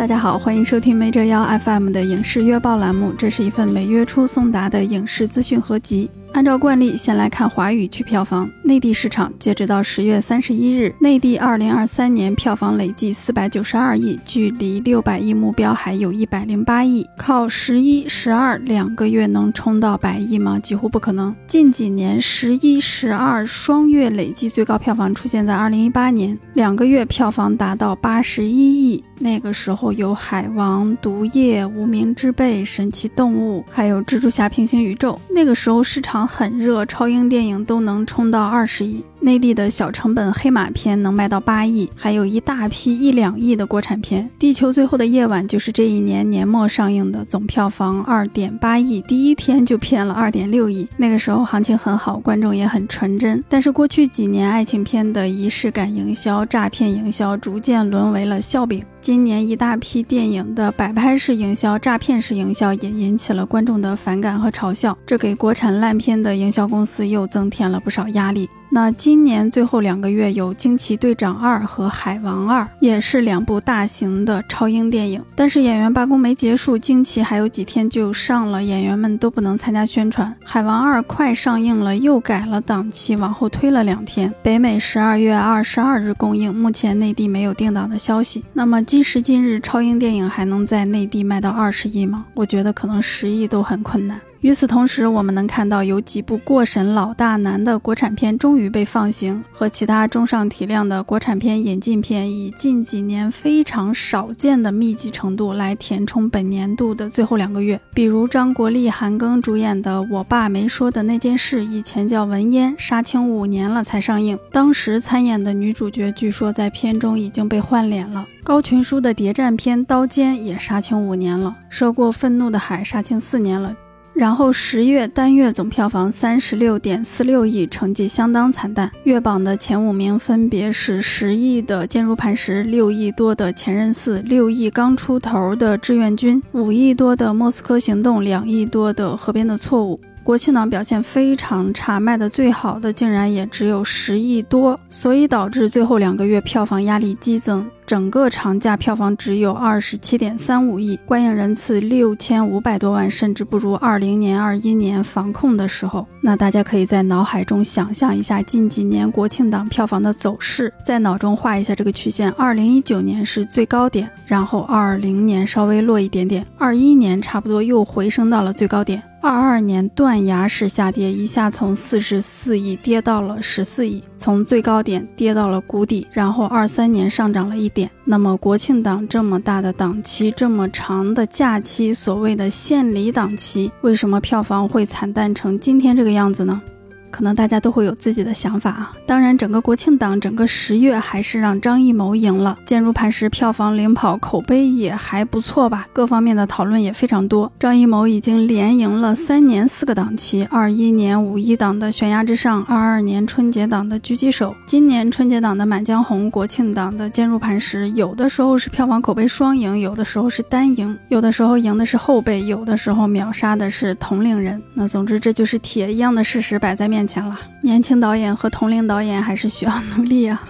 大家好，欢迎收听梅折腰 FM 的影视月报栏目，这是一份每月初送达的影视资讯合集。按照惯例，先来看华语区票房。内地市场，截止到十月三十一日，内地二零二三年票房累计四百九十二亿，距离六百亿目标还有一百零八亿。靠十一、十二两个月能冲到百亿吗？几乎不可能。近几年十一、十二双月累计最高票房出现在二零一八年，两个月票房达到八十一亿。那个时候有《海王》《毒液》《无名之辈》《神奇动物》，还有《蜘蛛侠：平行宇宙》。那个时候市场很热，超英电影都能冲到二十亿。内地的小成本黑马片能卖到八亿，还有一大批一两亿的国产片。《地球最后的夜晚》就是这一年年末上映的，总票房二点八亿，第一天就骗了二点六亿。那个时候行情很好，观众也很纯真。但是过去几年爱情片的仪式感营销、诈骗营销逐渐沦为了笑柄。今年一大批电影的摆拍式营销、诈骗式营销也引起了观众的反感和嘲笑，这给国产烂片的营销公司又增添了不少压力。那今年最后两个月有《惊奇队长二》和《海王二》，也是两部大型的超英电影。但是演员罢工没结束，《惊奇》还有几天就上了，演员们都不能参加宣传。《海王二》快上映了，又改了档期，往后推了两天，北美十二月二十二日公映，目前内地没有定档的消息。那么今时今日，超英电影还能在内地卖到二十亿吗？我觉得可能十亿都很困难。与此同时，我们能看到有几部过审老大难的国产片终于被放行，和其他中上体量的国产片引进片以近几年非常少见的密集程度来填充本年度的最后两个月。比如张国立、韩庚主演的《我爸没说的那件事》，以前叫《文烟》，杀青五年了才上映。当时参演的女主角据说在片中已经被换脸了。高群书的谍战片《刀尖》也杀青五年了。涉过愤怒的海杀青四年了。然后十月单月总票房三十六点四六亿，成绩相当惨淡。月榜的前五名分别是十亿的《坚如磐石》，六亿多的《前任四》，六亿刚出头的《志愿军》，五亿多的《莫斯科行动》，两亿多的《河边的错误》。国庆档表现非常差，卖的最好的竟然也只有十亿多，所以导致最后两个月票房压力激增。整个长假票房只有二十七点三五亿，观影人次六千五百多万，甚至不如二零年、二一年防控的时候。那大家可以在脑海中想象一下近几年国庆档票房的走势，在脑中画一下这个曲线。二零一九年是最高点，然后二零年稍微落一点点，二一年差不多又回升到了最高点。二二年断崖式下跌，一下从四十四亿跌到了十四亿，从最高点跌到了谷底。然后二三年上涨了一点。那么国庆档这么大的档期，这么长的假期，所谓的献礼档期，为什么票房会惨淡成今天这个样子呢？可能大家都会有自己的想法啊。当然，整个国庆档，整个十月还是让张艺谋赢了。坚如磐石票房领跑，口碑也还不错吧？各方面的讨论也非常多。张艺谋已经连赢了三年四个档期：二一年五一档的《悬崖之上》，二二年春节档的《狙击手》，今年春节档的《满江红》，国庆档的《坚如磐石》。有的时候是票房口碑双赢，有的时候是单赢，有的时候赢的是后辈，有的时候秒杀的是同龄人。那总之，这就是铁一样的事实摆在面。面前了，年轻导演和同龄导演还是需要努力啊！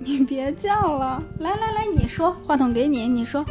你别叫了，来来来，你说，话筒给你，你说。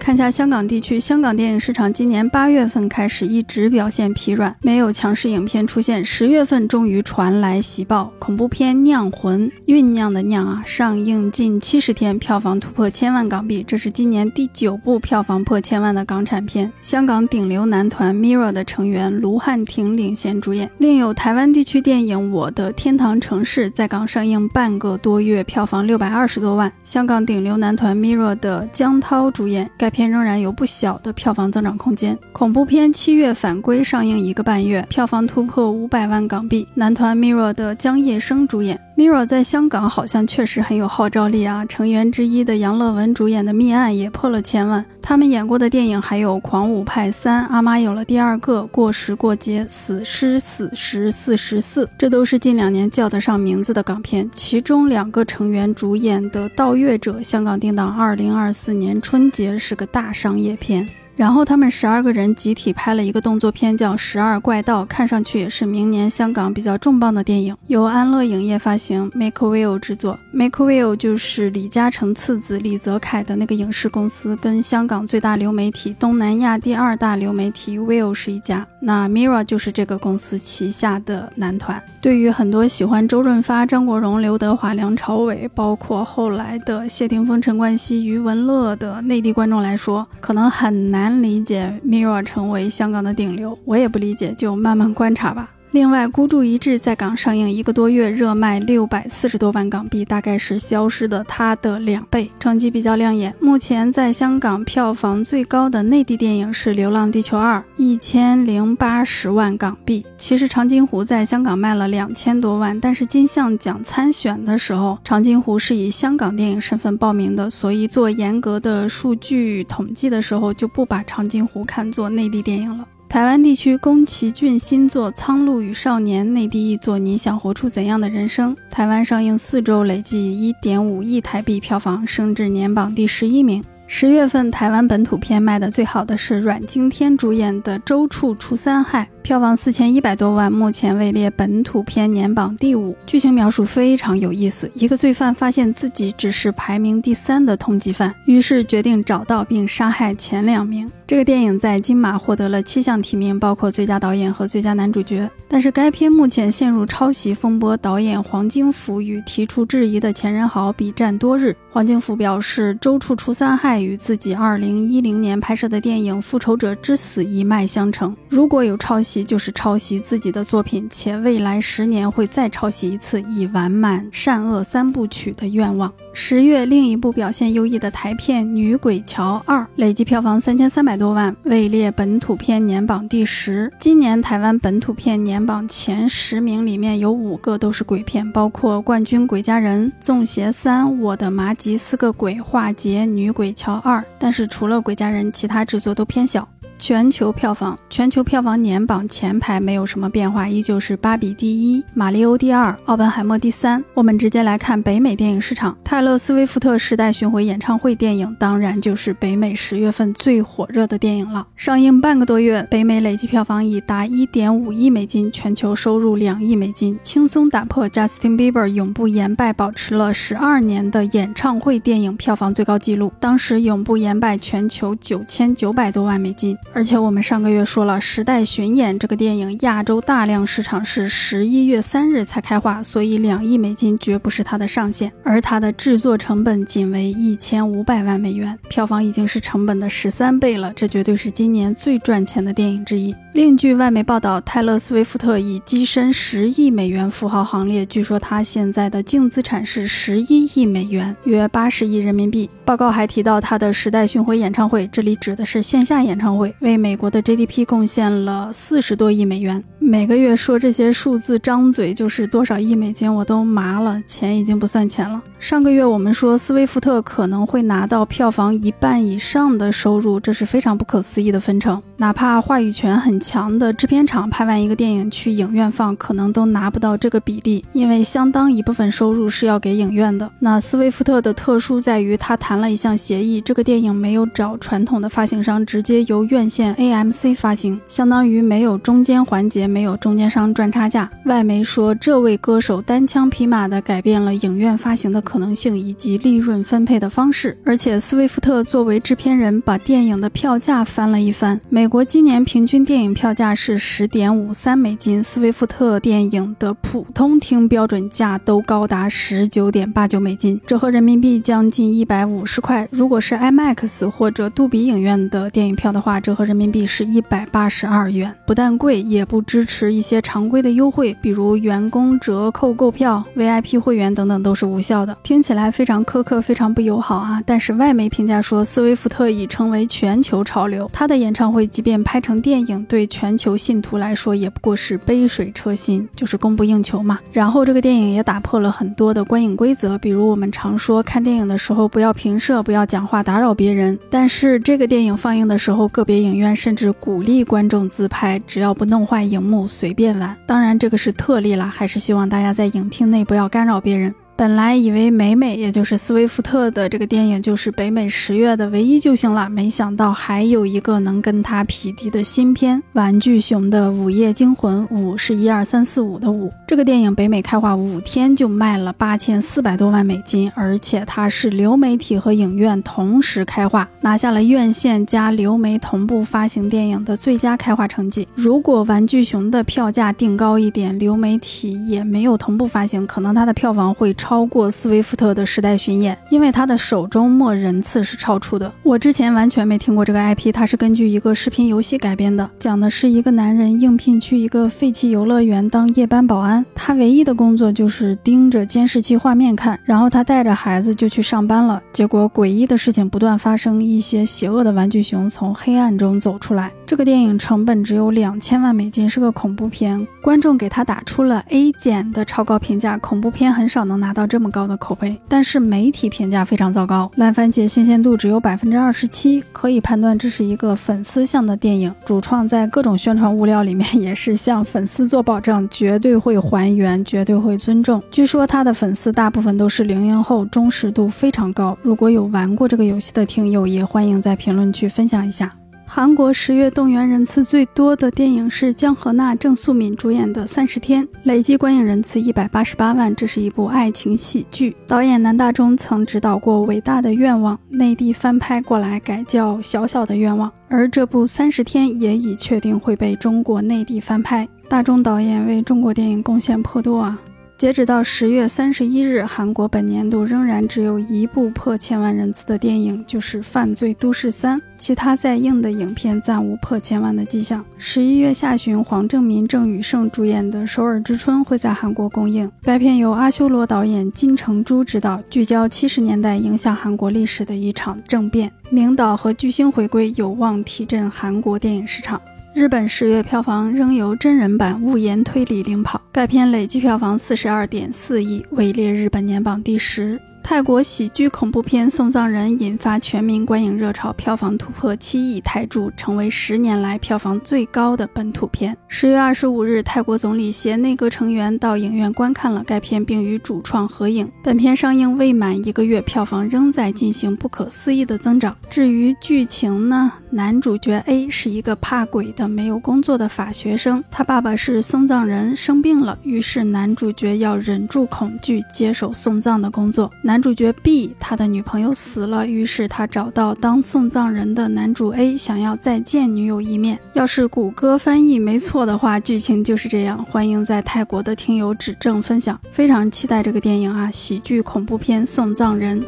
看下香港地区，香港电影市场今年八月份开始一直表现疲软，没有强势影片出现。十月份终于传来喜报，恐怖片《酿魂》酝酿的酿啊，上映近七十天，票房突破千万港币，这是今年第九部票房破千万的港产片。香港顶流男团 Mirror 的成员卢汉廷领衔主演，另有台湾地区电影《我的天堂城市》在港上映半个多月，票房六百二十多万。香港顶流男团 Mirror 的江涛主演该。片仍然有不小的票房增长空间。恐怖片《七月反归》上映一个半月，票房突破五百万港币。男团 Mirror 的姜叶生主演。Mirror 在香港好像确实很有号召力啊！成员之一的杨乐文主演的《密案》也破了千万。他们演过的电影还有《狂舞派三》《阿妈有了第二个》《过时过节》《死尸死时四十四》，这都是近两年叫得上名字的港片。其中两个成员主演的《盗月者》，香港定档二零二四年春节，是个大商业片。然后他们十二个人集体拍了一个动作片，叫《十二怪盗》，看上去也是明年香港比较重磅的电影，由安乐影业发行，Make Will 制作。Make Will 就是李嘉诚次子李泽楷的那个影视公司，跟香港最大流媒体、东南亚第二大流媒体 Will 是一家。那 Mira 就是这个公司旗下的男团。对于很多喜欢周润发、张国荣、刘德华、梁朝伟，包括后来的谢霆锋、陈冠希、余文乐的内地观众来说，可能很难。理解 Mirror 成为香港的顶流，我也不理解，就慢慢观察吧。另外，孤注一掷在港上映一个多月，热卖六百四十多万港币，大概是消失的它的两倍，成绩比较亮眼。目前在香港票房最高的内地电影是《流浪地球二》，一千零八十万港币。其实《长津湖》在香港卖了两千多万，但是金像奖参选的时候，《长津湖》是以香港电影身份报名的，所以做严格的数据统计的时候，就不把《长津湖》看作内地电影了。台湾地区宫崎骏新作《苍鹭与少年》，内地译作《你想活出怎样的人生》。台湾上映四周，累计一点五亿台币票房，升至年榜第十一名。十月份台湾本土片卖的最好的是阮经天主演的《周处除三害》。票房四千一百多万，目前位列本土片年榜第五。剧情描述非常有意思：一个罪犯发现自己只是排名第三的通缉犯，于是决定找到并杀害前两名。这个电影在金马获得了七项提名，包括最佳导演和最佳男主角。但是该片目前陷入抄袭风波，导演黄金福与提出质疑的钱仁豪比战多日。黄金福表示，《周处除三害》与自己二零一零年拍摄的电影《复仇者之死》一脉相承，如果有抄袭。就是抄袭自己的作品，且未来十年会再抄袭一次，以完满善恶三部曲的愿望。十月，另一部表现优异的台片《女鬼桥二》累计票房三千三百多万，位列本土片年榜第十。今年台湾本土片年榜前十名里面有五个都是鬼片，包括冠军《鬼家人》、《纵邪三》、《我的麻吉四个鬼》、《化劫》、《女鬼桥二》。但是除了《鬼家人》，其他制作都偏小。全球票房，全球票房年榜前排没有什么变化，依旧是《芭比》第一，《马里欧》第二，《奥本海默》第三。我们直接来看北美电影市场，泰勒·斯威夫特时代巡回演唱会电影当然就是北美十月份最火热的电影了。上映半个多月，北美累计票房已达一点五亿美金，全球收入两亿美金，轻松打破 Justin Bieber 永不言败保持了十二年的演唱会电影票房最高纪录。当时永不言败全球九千九百多万美金。而且我们上个月说了，《时代巡演》这个电影亚洲大量市场是十一月三日才开画，所以两亿美金绝不是它的上限，而它的制作成本仅为一千五百万美元，票房已经是成本的十三倍了，这绝对是今年最赚钱的电影之一。另据外媒报道，泰勒·斯威夫特已跻身十亿美元富豪行列。据说他现在的净资产是十一亿美元，约八十亿人民币。报告还提到，他的时代巡回演唱会，这里指的是线下演唱会，为美国的 GDP 贡献了四十多亿美元。每个月说这些数字，张嘴就是多少亿美金，我都麻了。钱已经不算钱了。上个月我们说，斯威夫特可能会拿到票房一半以上的收入，这是非常不可思议的分成。哪怕话语权很强的制片厂拍完一个电影去影院放，可能都拿不到这个比例，因为相当一部分收入是要给影院的。那斯威夫特的特殊在于，他谈了一项协议，这个电影没有找传统的发行商，直接由院院线 AMC 发行，相当于没有中间环节没。有中间商赚差价。外媒说，这位歌手单枪匹马地改变了影院发行的可能性以及利润分配的方式。而且，斯威夫特作为制片人，把电影的票价翻了一番。美国今年平均电影票价是十点五三美金，斯威夫特电影的普通厅标准价都高达十九点八九美金，折合人民币将近一百五十块。如果是 IMAX 或者杜比影院的电影票的话，这折合人民币是一百八十二元。不但贵，也不支。持一些常规的优惠，比如员工折扣购票、VIP 会员等等都是无效的。听起来非常苛刻，非常不友好啊！但是外媒评价说，斯威夫特已成为全球潮流，他的演唱会即便拍成电影，对全球信徒来说也不过是杯水车薪，就是供不应求嘛。然后这个电影也打破了很多的观影规则，比如我们常说看电影的时候不要平射，不要讲话打扰别人。但是这个电影放映的时候，个别影院甚至鼓励观众自拍，只要不弄坏荧幕。随便玩，当然这个是特例了，还是希望大家在影厅内不要干扰别人。本来以为美美，也就是斯威夫特的这个电影就是北美十月的唯一救星了，没想到还有一个能跟他匹敌的新片《玩具熊的午夜惊魂》，五是一二三四五的五。这个电影北美开画五天就卖了八千四百多万美金，而且它是流媒体和影院同时开画，拿下了院线加流媒同步发行电影的最佳开画成绩。如果《玩具熊》的票价定高一点，流媒体也没有同步发行，可能它的票房会超。超过斯威夫特的时代巡演，因为他的首周末人次是超出的。我之前完全没听过这个 IP，它是根据一个视频游戏改编的，讲的是一个男人应聘去一个废弃游乐园当夜班保安，他唯一的工作就是盯着监视器画面看，然后他带着孩子就去上班了。结果诡异的事情不断发生，一些邪恶的玩具熊从黑暗中走出来。这个电影成本只有两千万美金，是个恐怖片，观众给他打出了 A 减的超高评价。恐怖片很少能拿到。到这么高的口碑，但是媒体评价非常糟糕，烂番茄新鲜度只有百分之二十七，可以判断这是一个粉丝向的电影。主创在各种宣传物料里面也是向粉丝做保证，绝对会还原，绝对会尊重。据说他的粉丝大部分都是零零后，忠实度非常高。如果有玩过这个游戏的听友，也欢迎在评论区分享一下。韩国十月动员人次最多的电影是姜河娜、郑素敏主演的《三十天》，累计观影人次一百八十八万。这是一部爱情喜剧，导演南大忠曾指导过《伟大的愿望》，内地翻拍过来改叫《小小的愿望》，而这部《三十天》也已确定会被中国内地翻拍。大中导演为中国电影贡献颇多啊。截止到十月三十一日，韩国本年度仍然只有一部破千万人次的电影，就是《犯罪都市三》，其他在映的影片暂无破千万的迹象。十一月下旬，黄正民、郑宇盛主演的《首尔之春》会在韩国公映。该片由阿修罗导演金成洙执导，聚焦七十年代影响韩国历史的一场政变，名导和巨星回归，有望提振韩国电影市场。日本十月票房仍由真人版《物言推理》领跑，该片累计票房四十二点四亿，位列日本年榜第十。泰国喜剧恐怖片《送葬人》引发全民观影热潮，票房突破七亿泰铢，成为十年来票房最高的本土片。十月二十五日，泰国总理携内阁成员到影院观看了该片，并与主创合影。本片上映未满一个月，票房仍在进行不可思议的增长。至于剧情呢？男主角 A 是一个怕鬼的、没有工作的法学生，他爸爸是送葬人，生病了，于是男主角要忍住恐惧，接手送葬的工作。男主角 B，他的女朋友死了，于是他找到当送葬人的男主 A，想要再见女友一面。要是谷歌翻译没错的话，剧情就是这样。欢迎在泰国的听友指正分享，非常期待这个电影啊！喜剧恐怖片《送葬人》。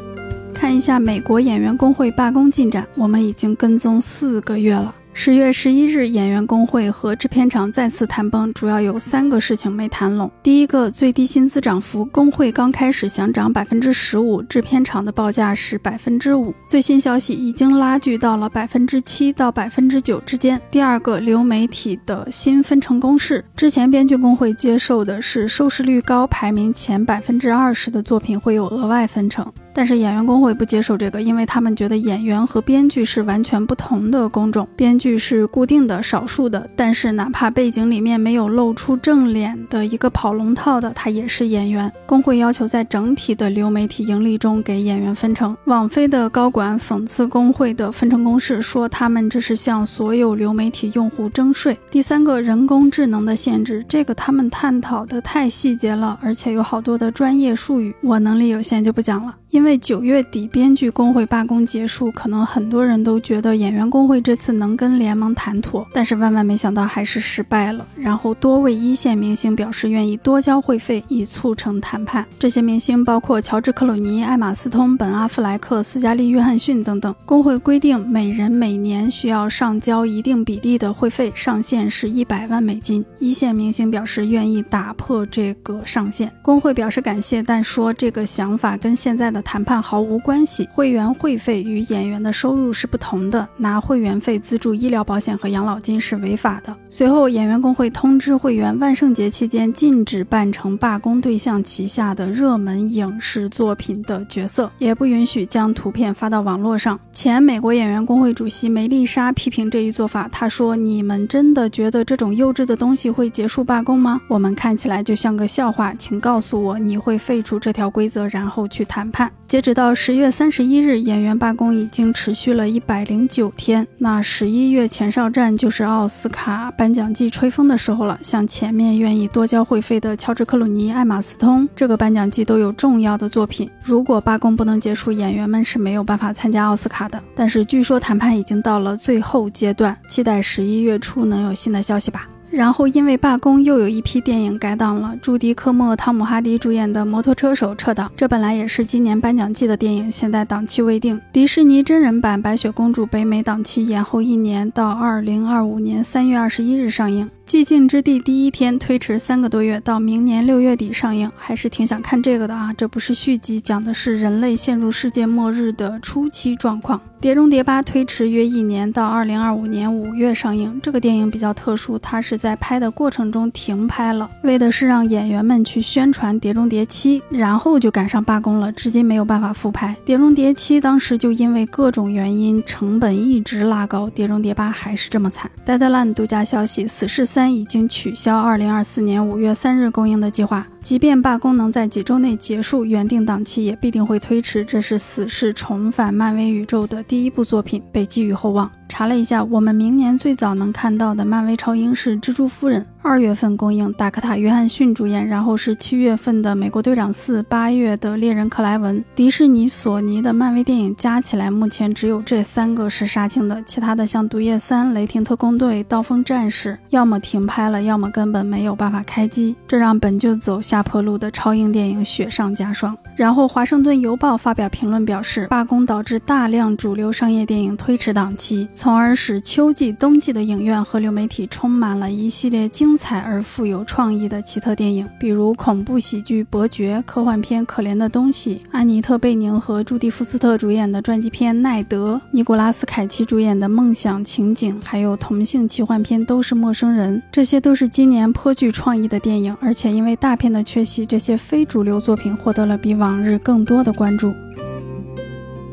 看一下美国演员工会罢工进展，我们已经跟踪四个月了。十月十一日，演员工会和制片厂再次谈崩，主要有三个事情没谈拢。第一个，最低薪资涨幅，工会刚开始想涨百分之十五，制片厂的报价是百分之五，最新消息已经拉锯到了百分之七到百分之九之间。第二个，流媒体的新分成公式，之前编剧工会接受的是收视率高、排名前百分之二十的作品会有额外分成。但是演员工会不接受这个，因为他们觉得演员和编剧是完全不同的工种，编剧是固定的、少数的。但是哪怕背景里面没有露出正脸的一个跑龙套的，他也是演员。工会要求在整体的流媒体盈利中给演员分成。网飞的高管讽刺工会的分成公式，说他们这是向所有流媒体用户征税。第三个人工智能的限制，这个他们探讨的太细节了，而且有好多的专业术语，我能力有限就不讲了。因为九月底编剧工会罢工结束，可能很多人都觉得演员工会这次能跟联盟谈妥，但是万万没想到还是失败了。然后多位一线明星表示愿意多交会费以促成谈判，这些明星包括乔治·克鲁尼、艾玛·斯通、本·阿弗莱克、斯嘉丽·约翰逊等等。工会规定每人每年需要上交一定比例的会费，上限是一百万美金。一线明星表示愿意打破这个上限，工会表示感谢，但说这个想法跟现在的。谈判毫无关系。会员会费与演员的收入是不同的，拿会员费资助医疗保险和养老金是违法的。随后，演员工会通知会员，万圣节期间禁止扮成罢工对象旗下的热门影视作品的角色，也不允许将图片发到网络上。前美国演员工会主席梅丽莎批评这一做法，她说：“你们真的觉得这种幼稚的东西会结束罢工吗？我们看起来就像个笑话，请告诉我你会废除这条规则，然后去谈判。”截止到十月三十一日，演员罢工已经持续了一百零九天。那十一月前哨战就是奥斯卡颁奖季吹风的时候了。像前面愿意多交会费的乔治·克鲁尼、艾玛·斯通，这个颁奖季都有重要的作品。如果罢工不能结束，演员们是没有办法参加奥斯卡的。但是据说谈判已经到了最后阶段，期待十一月初能有新的消息吧。然后，因为罢工，又有一批电影改档了。朱迪·科莫、汤姆·哈迪主演的《摩托车手》撤档，这本来也是今年颁奖季的电影，现在档期未定。迪士尼真人版《白雪公主》北美档期延后一年，到二零二五年三月二十一日上映。《寂静之地》第一天推迟三个多月，到明年六月底上映，还是挺想看这个的啊！这不是续集，讲的是人类陷入世界末日的初期状况。《碟中谍八》推迟约一年，到二零二五年五月上映。这个电影比较特殊，它是在拍的过程中停拍了，为的是让演员们去宣传《碟中谍七》，然后就赶上罢工了，至今没有办法复拍。《碟中谍七》当时就因为各种原因，成本一直拉高，《碟中谍八》还是这么惨。Deadline 独家消息，《死侍三》。已经取消2024年5月3日公映的计划。即便罢工能在几周内结束，原定档期也必定会推迟。这是死侍重返漫威宇宙的第一部作品，被寄予厚望。查了一下，我们明年最早能看到的漫威超英是蜘蛛夫人，二月份公映，达科塔·约翰逊主演，然后是七月份的美国队长四，八月的猎人克莱文。迪士尼、索尼的漫威电影加起来，目前只有这三个是杀青的，其他的像毒液三、雷霆特工队、刀锋战士，要么停拍了，要么根本没有办法开机，这让本就走。下坡路的超英电影雪上加霜。然后，《华盛顿邮报》发表评论表示，罢工导致大量主流商业电影推迟档期，从而使秋季、冬季的影院和流媒体充满了一系列惊精彩而富有创意的奇特电影，比如恐怖喜剧《伯爵》、科幻片《可怜的东西》、安妮特·贝宁和朱迪·福斯特主演的传记片《奈德》、尼古拉斯·凯奇主演的《梦想情景》，还有同性奇幻片《都是陌生人》。这些都是今年颇具创意的电影，而且因为大片的。缺席这些非主流作品获得了比往日更多的关注。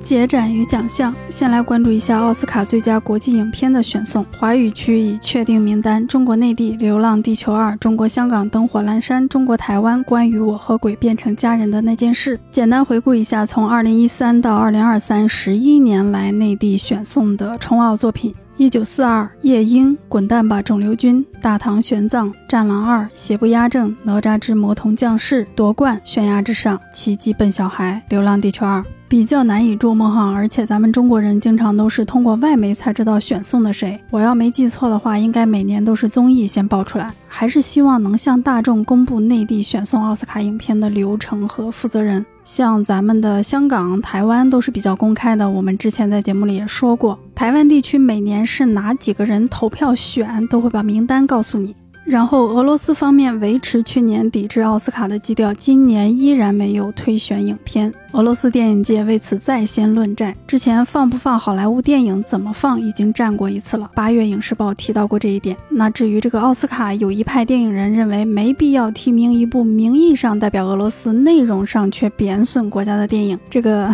节展与奖项，先来关注一下奥斯卡最佳国际影片的选送。华语区已确定名单：中国内地《流浪地球二》，中国香港《灯火阑珊》，中国台湾《关于我和鬼变成家人的那件事》。简单回顾一下，从2013到2023，十一年来内地选送的冲奥作品。一九四二，夜莺，滚蛋吧，肿瘤君，大唐玄奘，战狼二，邪不压正，哪吒之魔童降世，夺冠，悬崖之上，奇迹笨小孩，流浪地球二。比较难以捉摸哈，而且咱们中国人经常都是通过外媒才知道选送的谁。我要没记错的话，应该每年都是综艺先爆出来。还是希望能向大众公布内地选送奥斯卡影片的流程和负责人。像咱们的香港、台湾都是比较公开的。我们之前在节目里也说过，台湾地区每年是哪几个人投票选，都会把名单告诉你。然后，俄罗斯方面维持去年抵制奥斯卡的基调，今年依然没有推选影片。俄罗斯电影界为此再先论战，之前放不放好莱坞电影，怎么放已经战过一次了。八月影视报提到过这一点。那至于这个奥斯卡，有一派电影人认为没必要提名一部名义上代表俄罗斯、内容上却贬损国家的电影，这个。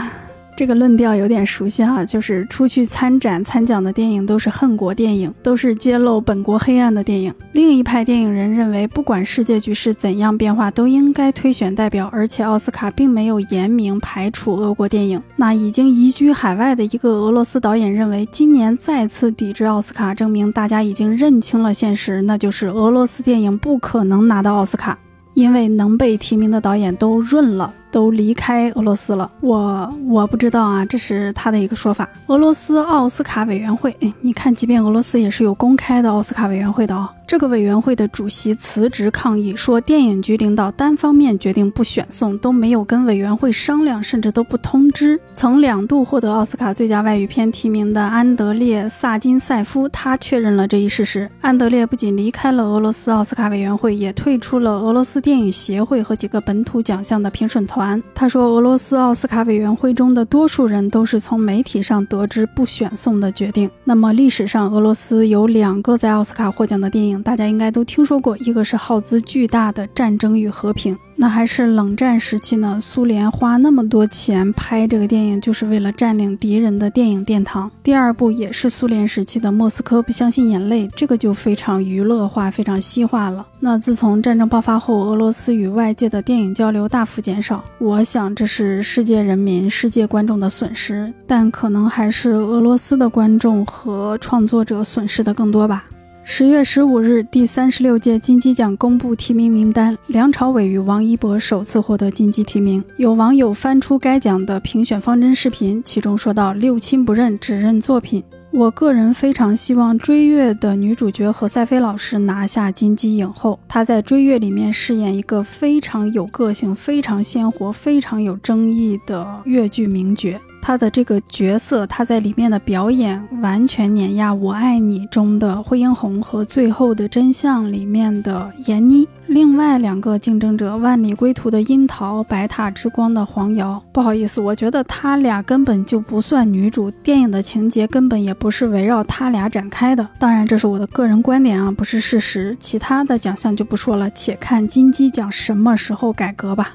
这个论调有点熟悉哈，就是出去参展参奖的电影都是恨国电影，都是揭露本国黑暗的电影。另一派电影人认为，不管世界局势怎样变化，都应该推选代表，而且奥斯卡并没有严明排除俄国电影。那已经移居海外的一个俄罗斯导演认为，今年再次抵制奥斯卡，证明大家已经认清了现实，那就是俄罗斯电影不可能拿到奥斯卡，因为能被提名的导演都润了。都离开俄罗斯了，我我不知道啊，这是他的一个说法。俄罗斯奥斯卡委员会，你看，即便俄罗斯也是有公开的奥斯卡委员会的哦。这个委员会的主席辞职抗议，说电影局领导单方面决定不选送，都没有跟委员会商量，甚至都不通知。曾两度获得奥斯卡最佳外语片提名的安德烈·萨金塞夫，他确认了这一事实。安德烈不仅离开了俄罗斯奥斯卡委员会，也退出了俄罗斯电影协会和几个本土奖项的评审团。他说，俄罗斯奥斯卡委员会中的多数人都是从媒体上得知不选送的决定。那么，历史上俄罗斯有两个在奥斯卡获奖的电影，大家应该都听说过，一个是耗资巨大的《战争与和平》。那还是冷战时期呢，苏联花那么多钱拍这个电影，就是为了占领敌人的电影殿堂。第二部也是苏联时期的《莫斯科不相信眼泪》，这个就非常娱乐化、非常西化了。那自从战争爆发后，俄罗斯与外界的电影交流大幅减少，我想这是世界人民、世界观众的损失，但可能还是俄罗斯的观众和创作者损失的更多吧。十月十五日，第三十六届金鸡奖公布提名名单，梁朝伟与王一博首次获得金鸡提名。有网友翻出该奖的评选方针视频，其中说到：“六亲不认，只认作品。”我个人非常希望《追月》的女主角何赛飞老师拿下金鸡影后。她在《追月》里面饰演一个非常有个性、非常鲜活、非常有争议的越剧名角。他的这个角色，他在里面的表演完全碾压《我爱你》中的惠英红和《最后的真相》里面的闫妮。另外两个竞争者，《万里归途》的樱桃，《白塔之光》的黄瑶。不好意思，我觉得他俩根本就不算女主，电影的情节根本也不是围绕他俩展开的。当然，这是我的个人观点啊，不是事实。其他的奖项就不说了，且看金鸡奖什么时候改革吧。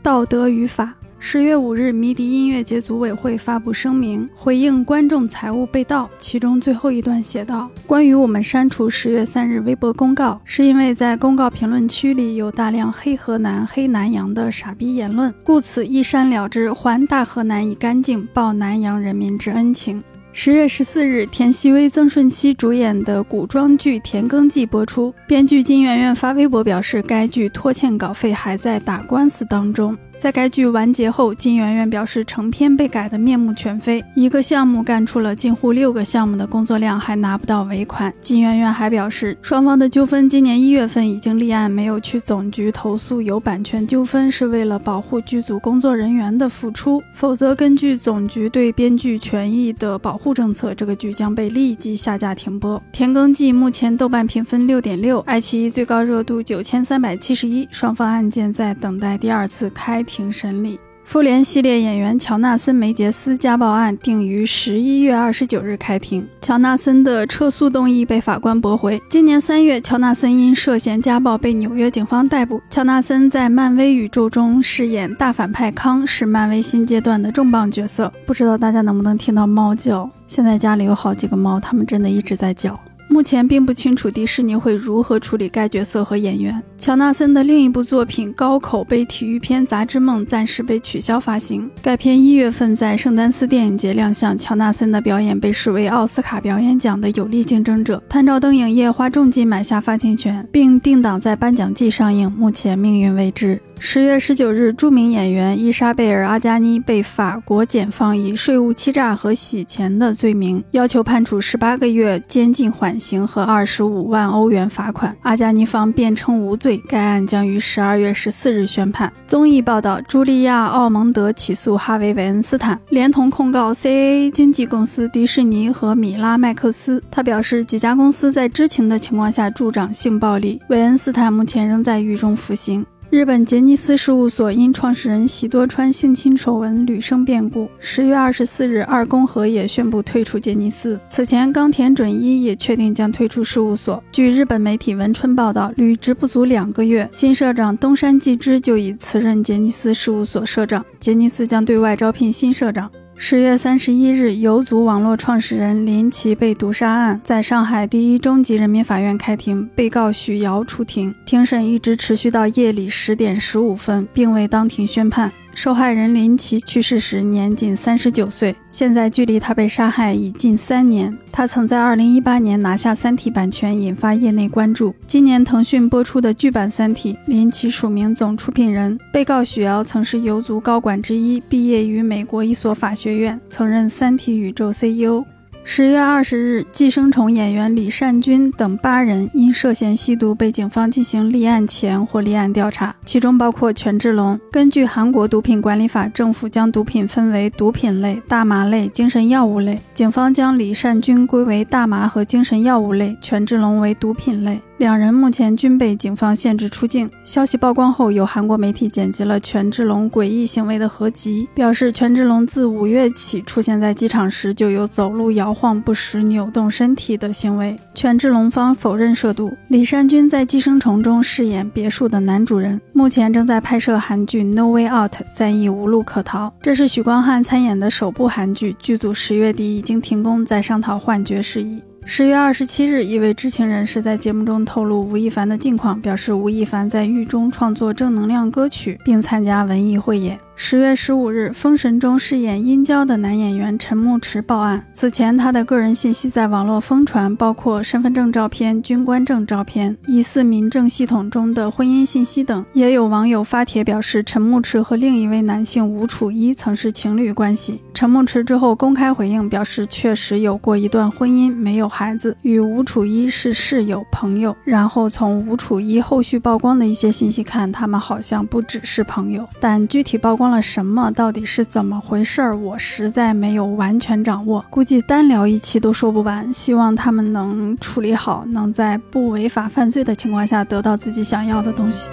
道德与法。十月五日，迷笛音乐节组委会发布声明，回应观众财物被盗。其中最后一段写道：“关于我们删除十月三日微博公告，是因为在公告评论区里有大量黑河南、黑南阳的傻逼言论，故此一删了之，还大河南以干净，报南阳人民之恩情。”十月十四日，田曦薇、曾舜晞主演的古装剧《田耕记》播出，编剧金圆圆发微博表示，该剧拖欠稿费，还在打官司当中。在该剧完结后，金圆圆表示成片被改得面目全非，一个项目干出了近乎六个项目的工作量，还拿不到尾款。金圆圆还表示，双方的纠纷今年一月份已经立案，没有去总局投诉有版权纠纷，是为了保护剧组工作人员的付出，否则根据总局对编剧权益的保护政策，这个剧将被立即下架停播。《田耕记》目前豆瓣评分六点六，爱奇艺最高热度九千三百七十一，双方案件在等待第二次开。庭审理，复联系列演员乔纳森·梅杰斯家暴案定于十一月二十九日开庭。乔纳森的撤诉动议被法官驳回。今年三月，乔纳森因涉嫌家暴被纽约警方逮捕。乔纳森在漫威宇宙中饰演大反派康，是漫威新阶段的重磅角色。不知道大家能不能听到猫叫？现在家里有好几个猫，它们真的一直在叫。目前并不清楚迪士尼会如何处理该角色和演员。乔纳森的另一部作品高口碑体育片《杂志梦》暂时被取消发行。该片一月份在圣丹斯电影节亮相，乔纳森的表演被视为奥斯卡表演奖的有力竞争者。探照灯影业花重金买下发行权，并定档在颁奖季上映，目前命运未知。十月十九日，著名演员伊莎贝尔·阿加妮被法国检方以税务欺诈和洗钱的罪名要求判处十八个月监禁缓刑和二十五万欧元罚款。阿加妮方辩称无罪，该案将于十二月十四日宣判。综艺报道：茱莉亚·奥蒙德起诉哈维·韦恩斯坦，连同控告 CAA 经纪公司、迪士尼和米拉·麦克斯。他表示，几家公司在知情的情况下助长性暴力。韦恩斯坦目前仍在狱中服刑。日本杰尼斯事务所因创始人喜多川性侵丑闻屡生变故。十月二十四日，二宫和也宣布退出杰尼斯。此前，冈田准一也确定将退出事务所。据日本媒体文春报道，履职不足两个月，新社长东山纪之就已辞任杰尼斯事务所社长。杰尼斯将对外招聘新社长。十月三十一日，游族网络创始人林奇被毒杀案在上海第一中级人民法院开庭，被告许瑶出庭，庭审一直持续到夜里十点十五分，并未当庭宣判。受害人林奇去世时年仅三十九岁，现在距离他被杀害已近三年。他曾在二零一八年拿下《三体》版权，引发业内关注。今年腾讯播出的剧版《三体》，林奇署名总出品人。被告许瑶曾是游族高管之一，毕业于美国一所法学院，曾任《三体》宇宙 CEO。十月二十日，寄生虫演员李善均等八人因涉嫌吸毒被警方进行立案前或立案调查，其中包括权志龙。根据韩国毒品管理法，政府将毒品分为毒品类、大麻类、精神药物类。警方将李善均归为大麻和精神药物类，权志龙为毒品类。两人目前均被警方限制出境。消息曝光后，有韩国媒体剪辑了权志龙诡异行为的合集，表示权志龙自五月起出现在机场时就有走路摇晃不实、扭动身体的行为。权志龙方否认涉毒。李善均在《寄生虫》中饰演别墅的男主人，目前正在拍摄韩剧《No Way Out》，暂亦无路可逃。这是许光汉参演的首部韩剧，剧组十月底已经停工，在商讨换角事宜。十月二十七日，一位知情人士在节目中透露吴亦凡的近况，表示吴亦凡在狱中创作正能量歌曲，并参加文艺汇演。十月十五日，《封神》中饰演殷郊的男演员陈牧驰报案。此前，他的个人信息在网络疯传，包括身份证照片、军官证照片、疑似民政系统中的婚姻信息等。也有网友发帖表示，陈牧驰和另一位男性吴楚一曾是情侣关系。陈牧驰之后公开回应，表示确实有过一段婚姻，没有孩子，与吴楚一是室友朋友。然后从吴楚一后续曝光的一些信息看，他们好像不只是朋友，但具体曝光。了什么？到底是怎么回事儿？我实在没有完全掌握，估计单聊一期都说不完。希望他们能处理好，能在不违法犯罪的情况下得到自己想要的东西。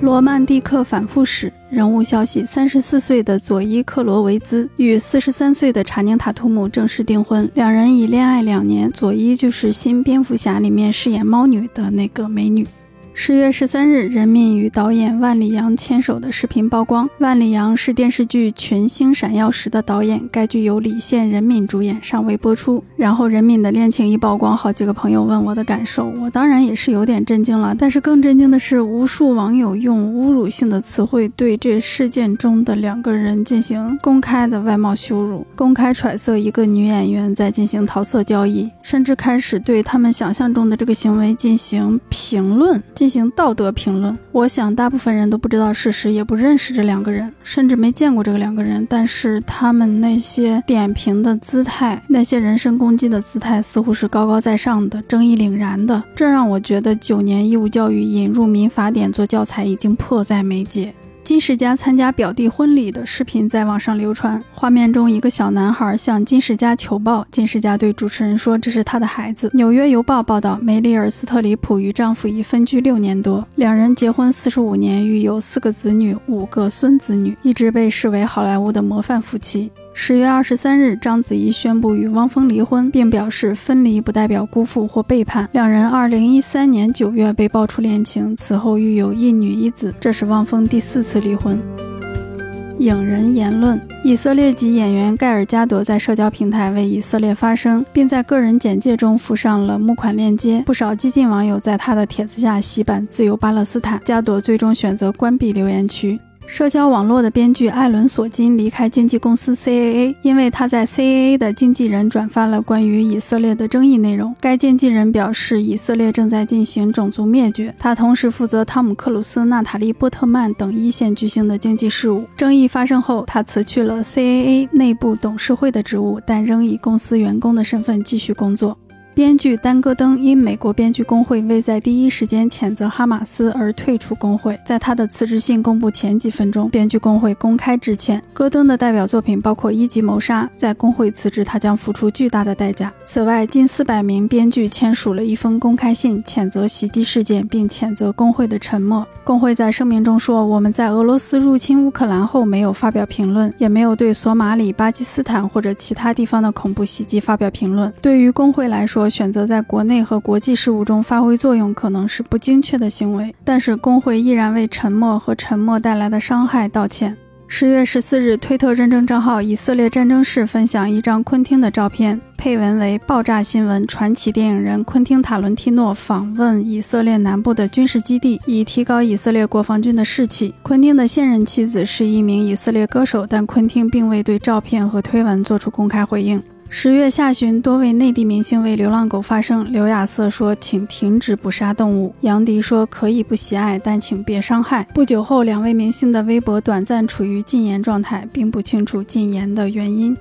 罗曼蒂克反复史人物消息：三十四岁的佐伊·克罗维兹与四十三岁的查宁·塔图姆正式订婚，两人已恋爱两年。佐伊就是新蝙蝠侠里面饰演猫女的那个美女。十月十三日，任敏与导演万里扬牵手的视频曝光。万里扬是电视剧《群星闪耀时》的导演，该剧由李现、任敏主演，尚未播出。然后任敏的恋情一曝光，好几个朋友问我的感受，我当然也是有点震惊了。但是更震惊的是，无数网友用侮辱性的词汇对这事件中的两个人进行公开的外貌羞辱，公开揣测一个女演员在进行桃色交易，甚至开始对他们想象中的这个行为进行评论。进行道德评论，我想大部分人都不知道事实，也不认识这两个人，甚至没见过这个两个人。但是他们那些点评的姿态，那些人身攻击的姿态，似乎是高高在上的、正义凛然的。这让我觉得九年义务教育引入民法典做教材已经迫在眉睫。金世佳参加表弟婚礼的视频在网上流传，画面中一个小男孩向金世佳求抱，金世佳对主持人说这是他的孩子。纽约邮报报道，梅丽尔·斯特里普与丈夫已分居六年多，两人结婚四十五年，育有四个子女、五个孙子女，一直被视为好莱坞的模范夫妻。十月二十三日，章子怡宣布与汪峰离婚，并表示分离不代表辜负或背叛。两人二零一三年九月被爆出恋情，此后育有一女一子，这是汪峰第四次离婚。影人言论：以色列籍演员盖尔加朵在社交平台为以色列发声，并在个人简介中附上了募款链接。不少激进网友在他的帖子下洗版“自由巴勒斯坦”。加朵最终选择关闭留言区。社交网络的编剧艾伦·索金离开经纪公司 CAA，因为他在 CAA 的经纪人转发了关于以色列的争议内容。该经纪人表示，以色列正在进行种族灭绝。他同时负责汤姆·克鲁斯、娜塔莉·波特曼等一线巨星的经纪事务。争议发生后，他辞去了 CAA 内部董事会的职务，但仍以公司员工的身份继续工作。编剧丹·戈登因美国编剧工会未在第一时间谴责哈马斯而退出工会。在他的辞职信公布前几分钟，编剧工会公开致歉。戈登的代表作品包括《一级谋杀》。在工会辞职，他将付出巨大的代价。此外，近四百名编剧签署了一封公开信，谴责袭击事件，并谴责工会的沉默。工会在声明中说：“我们在俄罗斯入侵乌克兰后没有发表评论，也没有对索马里、巴基斯坦或者其他地方的恐怖袭击发表评论。对于工会来说，选择在国内和国际事务中发挥作用，可能是不精确的行为，但是工会依然为沉默和沉默带来的伤害道歉。十月十四日，推特认证账号“以色列战争室”分享一张昆汀的照片，配文为“爆炸新闻：传奇电影人昆汀·塔伦蒂诺访问以色列南部的军事基地，以提高以色列国防军的士气。”昆汀的现任妻子是一名以色列歌手，但昆汀并未对照片和推文做出公开回应。十月下旬，多位内地明星为流浪狗发声。刘亚瑟说：“请停止捕杀动物。”杨迪说：“可以不喜爱，但请别伤害。”不久后，两位明星的微博短暂处于禁言状态，并不清楚禁言的原因。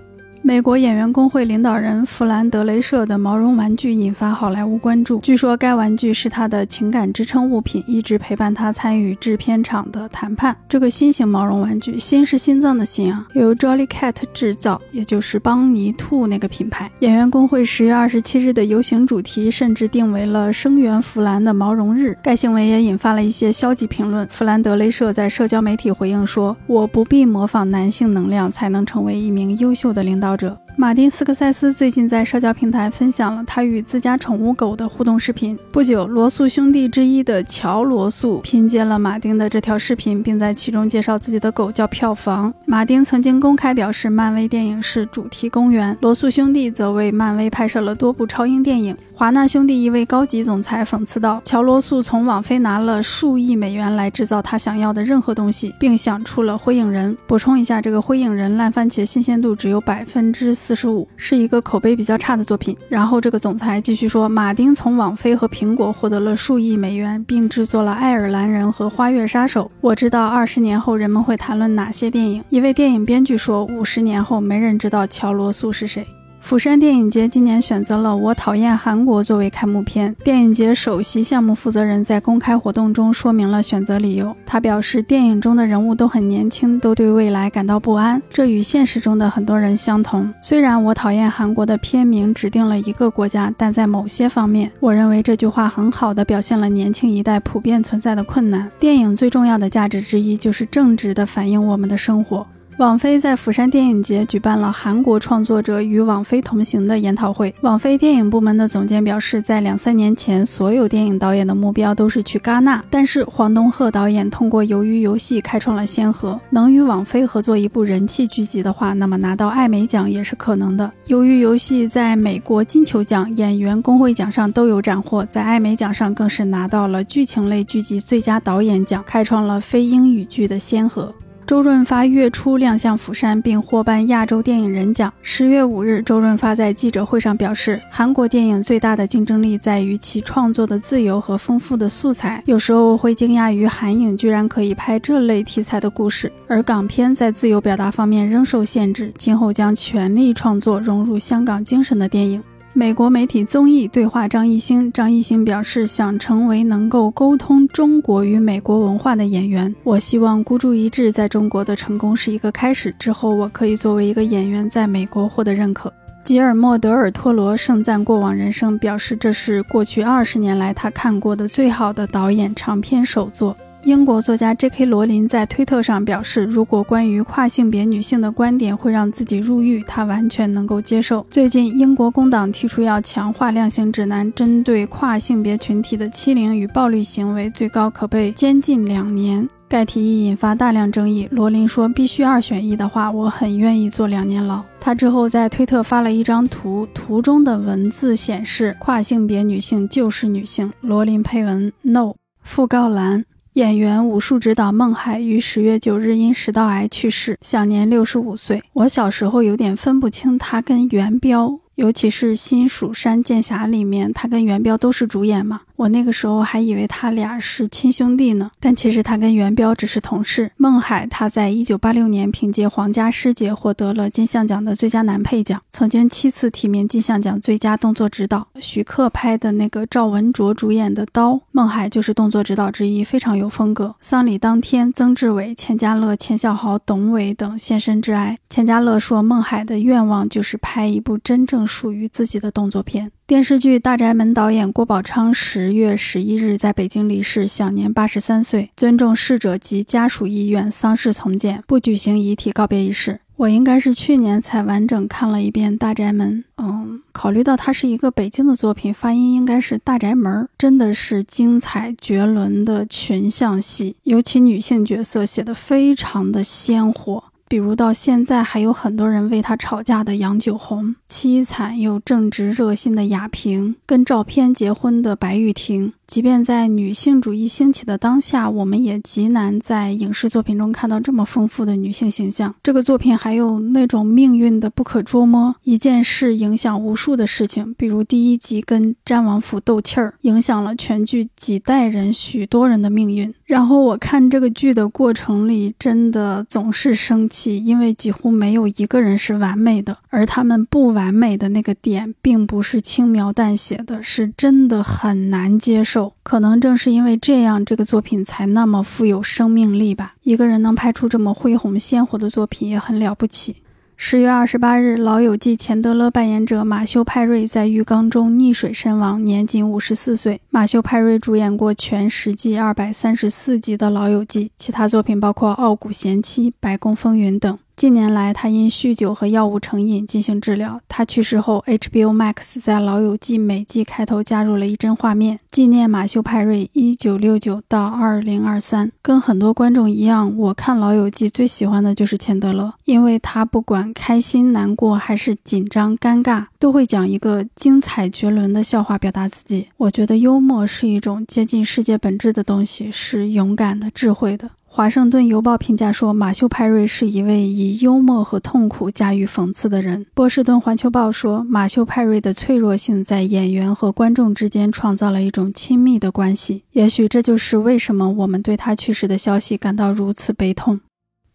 美国演员工会领导人弗兰德雷舍的毛绒玩具引发好莱坞关注。据说该玩具是他的情感支撑物品，一直陪伴他参与制片厂的谈判。这个新型毛绒玩具，心是心脏的心啊，由 Jolly Cat 制造，也就是邦尼兔那个品牌。演员工会十月二十七日的游行主题甚至定为了声援弗兰的毛绒日。该行为也引发了一些消极评论。弗兰德雷舍在社交媒体回应说：“我不必模仿男性能量才能成为一名优秀的领导。”者。马丁斯科塞斯最近在社交平台分享了他与自家宠物狗的互动视频。不久，罗素兄弟之一的乔罗素拼接了马丁的这条视频，并在其中介绍自己的狗叫票房。马丁曾经公开表示，漫威电影是主题公园。罗素兄弟则为漫威拍摄了多部超英电影。华纳兄弟一位高级总裁讽刺道：“乔罗素从网飞拿了数亿美元来制造他想要的任何东西，并想出了灰影人。”补充一下，这个灰影人烂番茄新鲜度只有百分之四十五，是一个口碑比较差的作品。然后这个总裁继续说：“马丁从网飞和苹果获得了数亿美元，并制作了《爱尔兰人》和《花月杀手》。我知道二十年后人们会谈论哪些电影。”一位电影编剧说：“五十年后没人知道乔罗素是谁。”釜山电影节今年选择了《我讨厌韩国》作为开幕片。电影节首席项目负责人在公开活动中说明了选择理由。他表示，电影中的人物都很年轻，都对未来感到不安，这与现实中的很多人相同。虽然《我讨厌韩国》的片名指定了一个国家，但在某些方面，我认为这句话很好地表现了年轻一代普遍存在的困难。电影最重要的价值之一就是正直地反映我们的生活。网飞在釜山电影节举办了韩国创作者与网飞同行的研讨会。网飞电影部门的总监表示，在两三年前，所有电影导演的目标都是去戛纳，但是黄东赫导演通过《鱿鱼游戏》开创了先河。能与网飞合作一部人气剧集的话，那么拿到艾美奖也是可能的。《鱿鱼游戏》在美国金球奖、演员工会奖上都有斩获，在艾美奖上更是拿到了剧情类剧集最佳导演奖，开创了非英语剧的先河。周润发月初亮相釜山，并获颁亚洲电影人奖。十月五日，周润发在记者会上表示，韩国电影最大的竞争力在于其创作的自由和丰富的素材。有时候会惊讶于韩影居然可以拍这类题材的故事，而港片在自由表达方面仍受限制。今后将全力创作融入香港精神的电影。美国媒体综艺对话张艺兴，张艺兴表示想成为能够沟通中国与美国文化的演员。我希望孤注一掷在中国的成功是一个开始，之后我可以作为一个演员在美国获得认可。吉尔莫·德尔托罗盛赞过往人生，表示这是过去二十年来他看过的最好的导演长片首作。英国作家 J.K. 罗琳在推特上表示，如果关于跨性别女性的观点会让自己入狱，他完全能够接受。最近，英国工党提出要强化量刑指南，针对跨性别群体的欺凌与暴力行为，最高可被监禁两年。该提议引发大量争议。罗琳说：“必须二选一的话，我很愿意坐两年牢。”他之后在推特发了一张图，图中的文字显示：“跨性别女性就是女性。”罗琳配文：“No。”讣告栏。演员、武术指导孟海于十月九日因食道癌去世，享年六十五岁。我小时候有点分不清他跟元彪，尤其是《新蜀山剑侠》里面，他跟元彪都是主演嘛。我那个时候还以为他俩是亲兄弟呢，但其实他跟元彪只是同事。孟海他在一九八六年凭借《皇家师姐》获得了金像奖的最佳男配奖，曾经七次提名金像奖最佳动作指导。徐克拍的那个赵文卓主演的《刀》，孟海就是动作指导之一，非常有风格。丧礼当天，曾志伟、钱嘉乐、钱小豪、董伟等现身致哀。钱嘉乐说，孟海的愿望就是拍一部真正属于自己的动作片。电视剧《大宅门》导演郭宝昌十月十一日在北京离世，享年八十三岁。尊重逝者及家属意愿，丧事从简，不举行遗体告别仪式。我应该是去年才完整看了一遍《大宅门》。嗯，考虑到它是一个北京的作品，发音应该是大宅门，真的是精彩绝伦的群像戏，尤其女性角色写得非常的鲜活。比如到现在还有很多人为他吵架的杨九红，凄惨又正直热心的雅萍，跟照片结婚的白玉婷，即便在女性主义兴起的当下，我们也极难在影视作品中看到这么丰富的女性形象。这个作品还有那种命运的不可捉摸，一件事影响无数的事情，比如第一集跟詹王府斗气儿，影响了全剧几代人、许多人的命运。然后我看这个剧的过程里，真的总是生气，因为几乎没有一个人是完美的，而他们不完美的那个点，并不是轻描淡写的，是真的很难接受。可能正是因为这样，这个作品才那么富有生命力吧。一个人能拍出这么恢宏鲜活的作品，也很了不起。十月二十八日，《老友记》钱德勒扮演者马修·派瑞在浴缸中溺水身亡，年仅五十四岁。马修·派瑞主演过全十季二百三十四集的《老友记》，其他作品包括《傲骨贤妻》《白宫风云》等。近年来，他因酗酒和药物成瘾进行治疗。他去世后，HBO Max 在《老友记》每季开头加入了一帧画面，纪念马修·派瑞1969到2023。跟很多观众一样，我看《老友记》最喜欢的就是钱德勒，因为他不管开心、难过还是紧张、尴尬，都会讲一个精彩绝伦的笑话表达自己。我觉得幽默是一种接近世界本质的东西，是勇敢的、智慧的。华盛顿邮报评价说，马修·派瑞是一位以幽默和痛苦驾驭讽刺的人。波士顿环球报说，马修·派瑞的脆弱性在演员和观众之间创造了一种亲密的关系。也许这就是为什么我们对他去世的消息感到如此悲痛。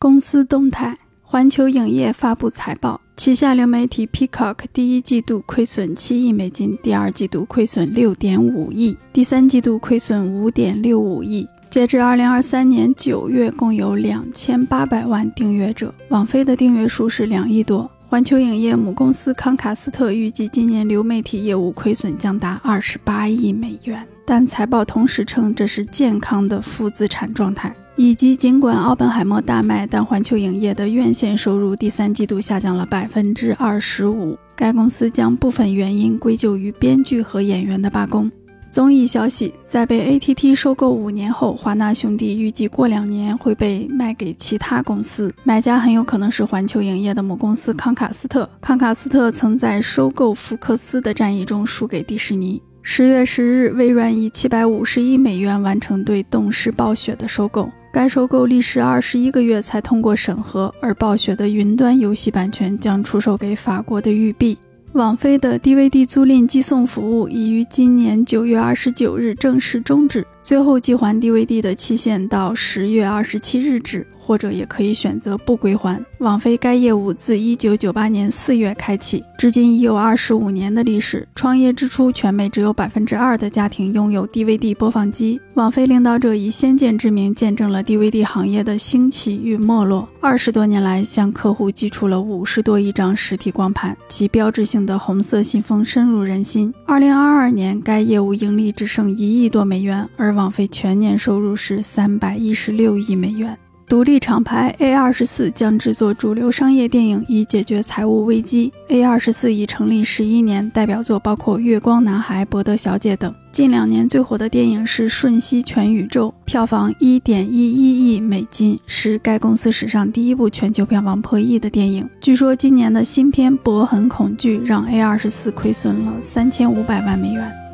公司动态：环球影业发布财报，旗下流媒体 Peacock 第一季度亏损七亿美金，第二季度亏损六点五亿，第三季度亏损五点六五亿。截至二零二三年九月，共有两千八百万订阅者。网飞的订阅数是两亿多。环球影业母公司康卡斯特预计今年流媒体业务亏损将达二十八亿美元，但财报同时称这是健康的负资产状态。以及尽管奥本海默大卖，但环球影业的院线收入第三季度下降了百分之二十五。该公司将部分原因归咎于编剧和演员的罢工。综艺消息，在被 ATT 收购五年后，华纳兄弟预计过两年会被卖给其他公司，买家很有可能是环球影业的母公司康卡斯特。康卡斯特曾在收购福克斯的战役中输给迪士尼。十月十日，微软以七百五十亿美元完成对动视暴雪的收购，该收购历时二十一个月才通过审核，而暴雪的云端游戏版权将出售给法国的育碧。网飞的 DVD 租赁寄送服务已于今年九月二十九日正式终止，最后寄还 DVD 的期限到十月二十七日止。或者也可以选择不归还。网飞该业务自一九九八年四月开启，至今已有二十五年的历史。创业之初，全美只有百分之二的家庭拥有 DVD 播放机。网飞领导者以先见之明，见证了 DVD 行业的兴起与没落。二十多年来，向客户寄出了五十多亿张实体光盘，其标志性的红色信封深入人心。二零二二年，该业务盈利只剩一亿多美元，而网飞全年收入是三百一十六亿美元。独立厂牌 A 二十四将制作主流商业电影，以解决财务危机。A 二十四已成立十一年，代表作包括《月光男孩》《伯德小姐》等。近两年最火的电影是《瞬息全宇宙》，票房一点一一亿美金，是该公司史上第一部全球票房破亿的电影。据说今年的新片《博很恐惧》让 A 二十四亏损了三千五百万美元。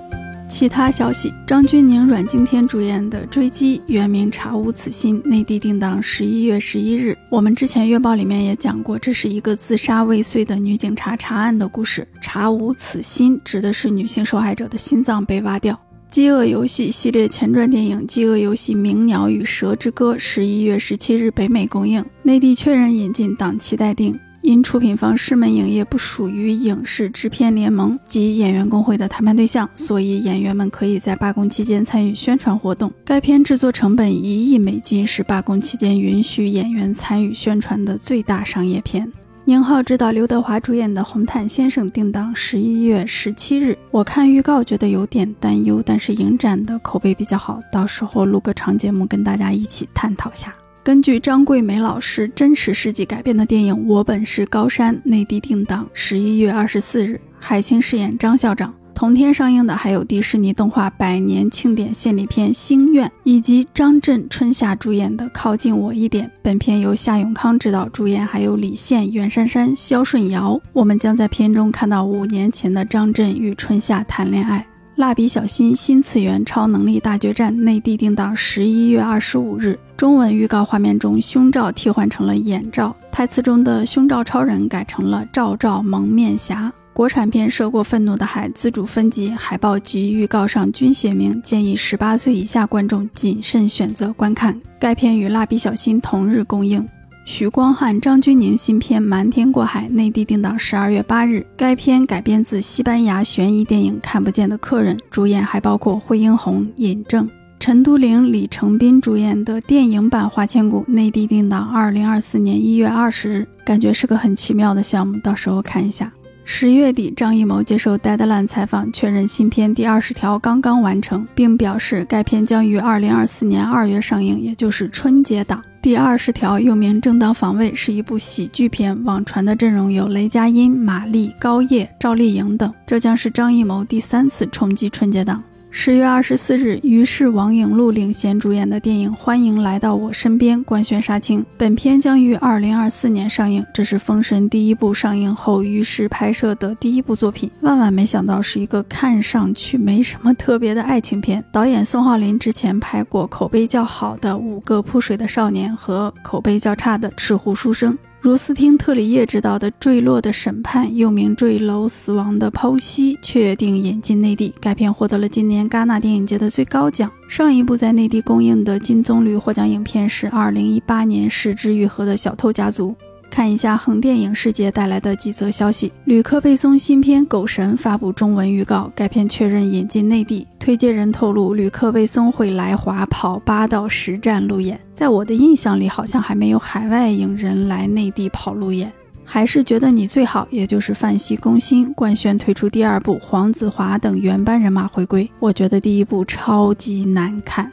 其他消息：张钧甯、阮经天主演的《追击》原名《查无此心》，内地定档十一月十一日。我们之前月报里面也讲过，这是一个自杀未遂的女警察查案的故事。查无此心指的是女性受害者的心脏被挖掉。《饥饿游戏》系列前传电影《饥饿游戏：鸣鸟与蛇之歌》十一月十七日北美公映，内地确认引进，档期待定。因出品方狮门影业不属于影视制片联盟及演员工会的谈判对象，所以演员们可以在罢工期间参与宣传活动。该片制作成本一亿美金，是罢工期间允许演员参与宣传的最大商业片。宁浩执导、刘德华主演的《红毯先生》定档十一月十七日。我看预告觉得有点担忧，但是影展的口碑比较好，到时候录个长节目跟大家一起探讨下。根据张桂梅老师真实事迹改编的电影《我本是高山》，内地定档十一月二十四日，海清饰演张校长。同天上映的还有迪士尼动画百年庆典献礼片《星愿》，以及张震、春夏主演的《靠近我一点》。本片由夏永康执导，主演还有李现、袁姗姗、肖顺尧。我们将在片中看到五年前的张震与春夏谈恋爱。蜡笔小新新次元超能力大决战内地定档十一月二十五日。中文预告画面中，胸罩替换成了眼罩，台词中的胸罩超人改成了罩罩蒙面侠。国产片《涉过愤怒的海》自主分级海报及预告上均写明，建议十八岁以下观众谨慎选择观看。该片与蜡笔小新同日公映。徐光汉、张钧甯新片《瞒天过海》内地定档十二月八日。该片改编自西班牙悬疑电影《看不见的客人》，主演还包括惠英红、尹正、陈都灵、李成斌主演的电影版《花千骨》内地定档二零二四年一月二十日。感觉是个很奇妙的项目，到时候看一下。十月底，张艺谋接受 Deadline 采访，确认新片《第二十条》刚刚完成，并表示该片将于二零二四年二月上映，也就是春节档。第二十条又名《正当防卫》，是一部喜剧片。网传的阵容有雷佳音、马丽、高叶、赵丽颖等。这将是张艺谋第三次冲击春节档。十月二十四日，于是王影璐领衔主演的电影《欢迎来到我身边》官宣杀青。本片将于二零二四年上映，这是封神第一部上映后于是拍摄的第一部作品。万万没想到，是一个看上去没什么特别的爱情片。导演宋浩林之前拍过口碑较好的《五个扑水的少年》和口碑较差的《赤狐书生》。如斯汀·特里耶执导的《坠落的审判》，又名《坠楼死亡的剖析》，确定引进内地。该片获得了今年戛纳电影节的最高奖。上一部在内地公映的金棕榈获奖影片是2018年《失之愈合的小偷家族》。看一下横店影视界带来的几则消息：吕克·贝松新片《狗神》发布中文预告，该片确认引进内地。推介人透露，吕克·贝松会来华跑八到十站路演。在我的印象里，好像还没有海外影人来内地跑路演。还是觉得你最好，也就是范西攻心官宣推出第二部，黄子华等原班人马回归。我觉得第一部超级难看。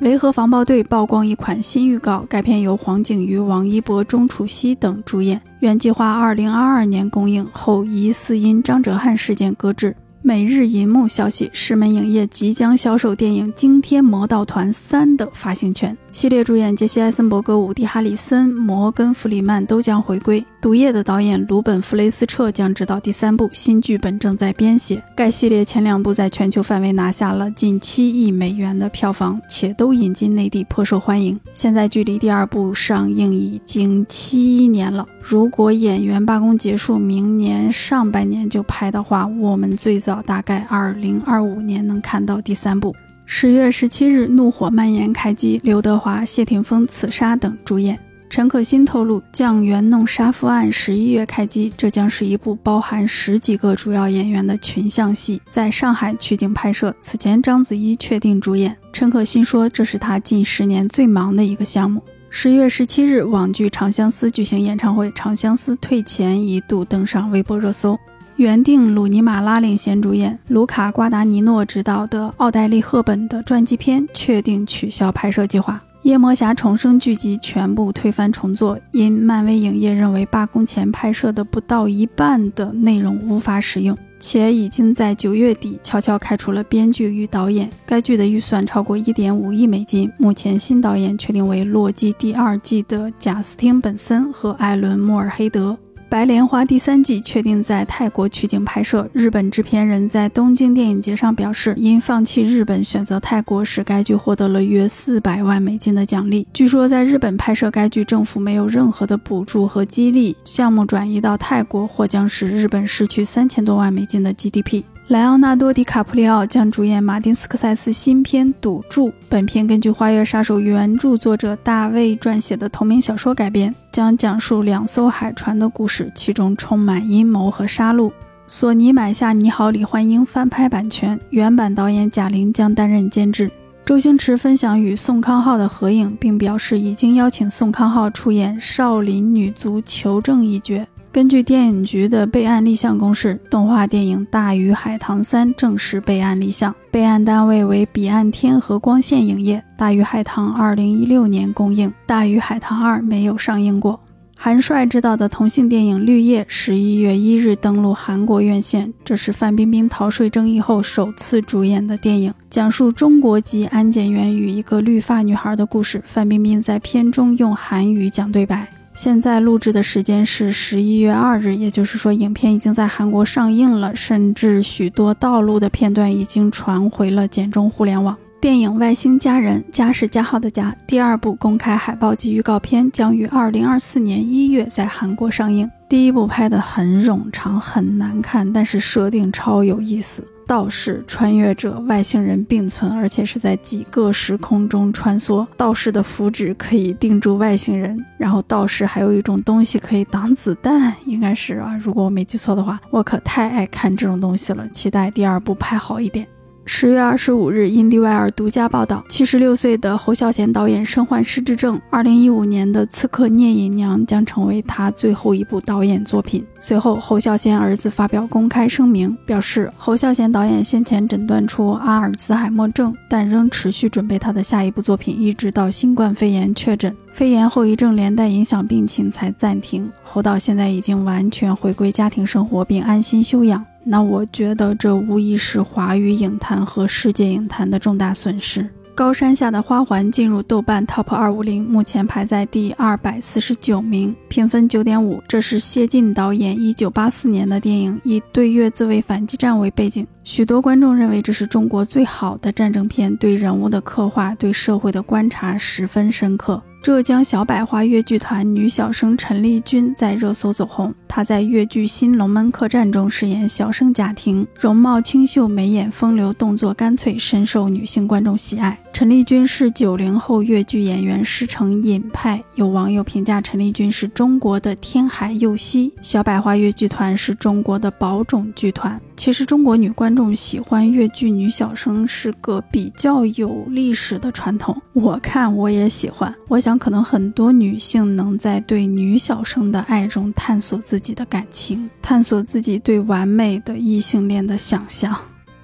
维和防暴队曝光一款新预告，该片由黄景瑜、王一博、钟楚曦等主演，原计划二零二二年公映，后疑似因张哲瀚事件搁置。每日银幕消息，狮门影业即将销售电影《惊天魔盗团三》的发行权。系列主演杰西·艾森伯格、伍迪·哈里森、摩根·弗里曼都将回归。《毒液》的导演鲁本·弗雷斯彻将执导第三部，新剧本正在编写。该系列前两部在全球范围拿下了近七亿美元的票房，且都引进内地，颇受欢迎。现在距离第二部上映已经七年了。如果演员罢工结束，明年上半年就拍的话，我们最早大概二零二五年能看到第三部。十月十七日，《怒火蔓延》开机，刘德华、谢霆锋、刺杀等主演。陈可辛透露，《酱园弄杀夫案》十一月开机，这将是一部包含十几个主要演员的群像戏，在上海取景拍摄。此前，章子怡确定主演。陈可辛说，这是他近十年最忙的一个项目。十月十七日，网剧《长相思》举行演唱会，《长相思》退钱一度登上微博热搜。原定鲁尼马拉领衔主演，卢卡瓜达尼诺执导的奥黛丽赫本的传记片确定取消拍摄计划。夜魔侠重生剧集全部推翻重做，因漫威影业认为罢工前拍摄的不到一半的内容无法使用，且已经在九月底悄悄开除了编剧与导演。该剧的预算超过一点五亿美金，目前新导演确定为《洛基》第二季的贾斯汀·本森和艾伦·莫尔黑德。《白莲花》第三季确定在泰国取景拍摄。日本制片人在东京电影节上表示，因放弃日本选择泰国，使该剧获得了约四百万美金的奖励。据说在日本拍摄该剧，政府没有任何的补助和激励，项目转移到泰国或将使日本失去三千多万美金的 GDP。莱昂纳多·迪卡普里奥将主演马丁·斯科塞斯新片《赌注》。本片根据《花月杀手》原著作者大卫撰写的同名小说改编，将讲述两艘海船的故事，其中充满阴谋和杀戮。索尼买下《你好，李焕英》翻拍版权，原版导演贾玲将担任监制。周星驰分享与宋康昊的合影，并表示已经邀请宋康昊出演少林女足求证一角。根据电影局的备案立项公示，动画电影《大鱼海棠三》正式备案立项，备案单位为彼岸天和光线影业。《大鱼海棠》二零一六年公映，《大鱼海棠二》没有上映过。韩帅执导的同性电影《绿叶》十一月一日登陆韩国院线，这是范冰冰逃税争议后首次主演的电影，讲述中国籍安检员与一个绿发女孩的故事。范冰冰在片中用韩语讲对白。现在录制的时间是十一月二日，也就是说，影片已经在韩国上映了，甚至许多道路的片段已经传回了简中互联网。电影《外星家人》家是加号的家，第二部公开海报及预告片将于二零二四年一月在韩国上映。第一部拍得很冗长，很难看，但是设定超有意思。道士、穿越者、外星人并存，而且是在几个时空中穿梭。道士的符纸可以定住外星人，然后道士还有一种东西可以挡子弹，应该是啊，如果我没记错的话。我可太爱看这种东西了，期待第二部拍好一点。十月二十五日，印第外尔独家报道：七十六岁的侯孝贤导演身患失智症。二零一五年的《刺客聂隐娘》将成为他最后一部导演作品。随后，侯孝贤儿子发表公开声明，表示侯孝贤导演先前诊断出阿尔茨海默症，但仍持续准备他的下一部作品，一直到新冠肺炎确诊，肺炎后遗症连带影响病情才暂停。侯导现在已经完全回归家庭生活，并安心休养。那我觉得这无疑是华语影坛和世界影坛的重大损失。高山下的花环进入豆瓣 Top 二五零，目前排在第二百四十九名，评分九点五。这是谢晋导演一九八四年的电影，以对越自卫反击战为背景。许多观众认为这是中国最好的战争片，对人物的刻画、对社会的观察十分深刻。浙江小百花越剧团女小生陈丽君在热搜走红。她在越剧《新龙门客栈》中饰演小生贾婷，容貌清秀，眉眼风流，动作干脆，深受女性观众喜爱。陈丽君是九零后越剧演员，师承尹派。有网友评价陈丽君是中国的天海佑希。小百花越剧团是中国的宝冢剧团。其实，中国女观众喜欢越剧女小生是个比较有历史的传统。我看我也喜欢。我想，可能很多女性能在对女小生的爱中探索自己的感情，探索自己对完美的异性恋的想象。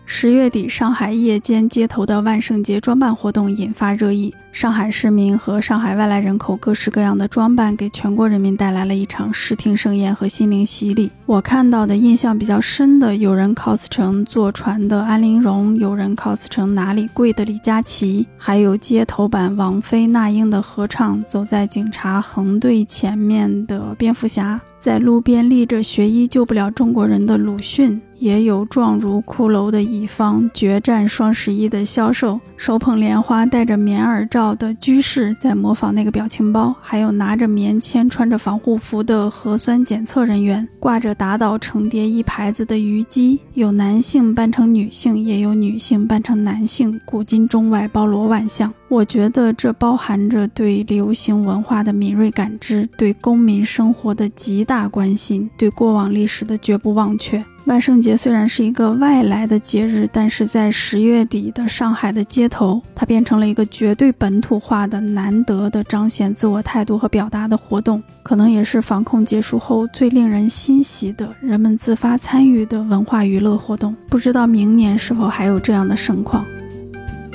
十月底，上海夜间街头的万圣节装扮活动引发热议。上海市民和上海外来人口各式各样的装扮，给全国人民带来了一场视听盛宴和心灵洗礼。我看到的印象比较深的，有人 cos 成坐船的安陵容，有人 cos 成哪里跪的李佳琦，还有街头版王菲、那英的合唱，走在警察横队前面的蝙蝠侠，在路边立着学医救不了中国人的鲁迅。也有状如骷髅的乙方，决战双十一的销售，手捧莲花、戴着棉耳罩的居士在模仿那个表情包，还有拿着棉签、穿着防护服的核酸检测人员，挂着打倒成叠一牌子的虞姬，有男性扮成女性，也有女性扮成男性，古今中外包罗万象。我觉得这包含着对流行文化的敏锐感知，对公民生活的极大关心，对过往历史的绝不忘却。万圣节虽然是一个外来的节日，但是在十月底的上海的街头，它变成了一个绝对本土化的、难得的彰显自我态度和表达的活动，可能也是防控结束后最令人欣喜的人们自发参与的文化娱乐活动。不知道明年是否还有这样的盛况？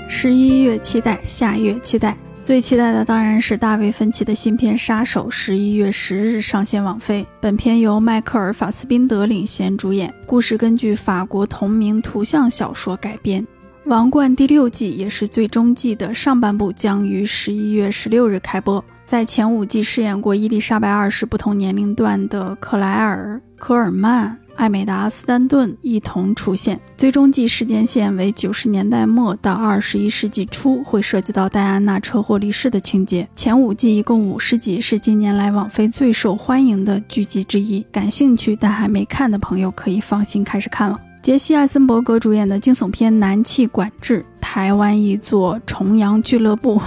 十一月期待，下月期待。最期待的当然是大卫·芬奇的新片《杀手》，十一月十日上线网飞。本片由迈克尔·法斯宾德领衔主演，故事根据法国同名图像小说改编。《王冠》第六季也是最终季的上半部，将于十一月十六日开播。在前五季饰演过伊丽莎白二世不同年龄段的克莱尔·科尔曼。艾美达·斯丹顿一同出现。最终季时间线为九十年代末到二十一世纪初，会涉及到戴安娜车祸离世的情节。前五季一共五十集，是近年来网飞最受欢迎的剧集之一。感兴趣但还没看的朋友可以放心开始看了。杰西·艾森伯格主演的惊悚片《男气管制》，台湾一座重阳俱乐部，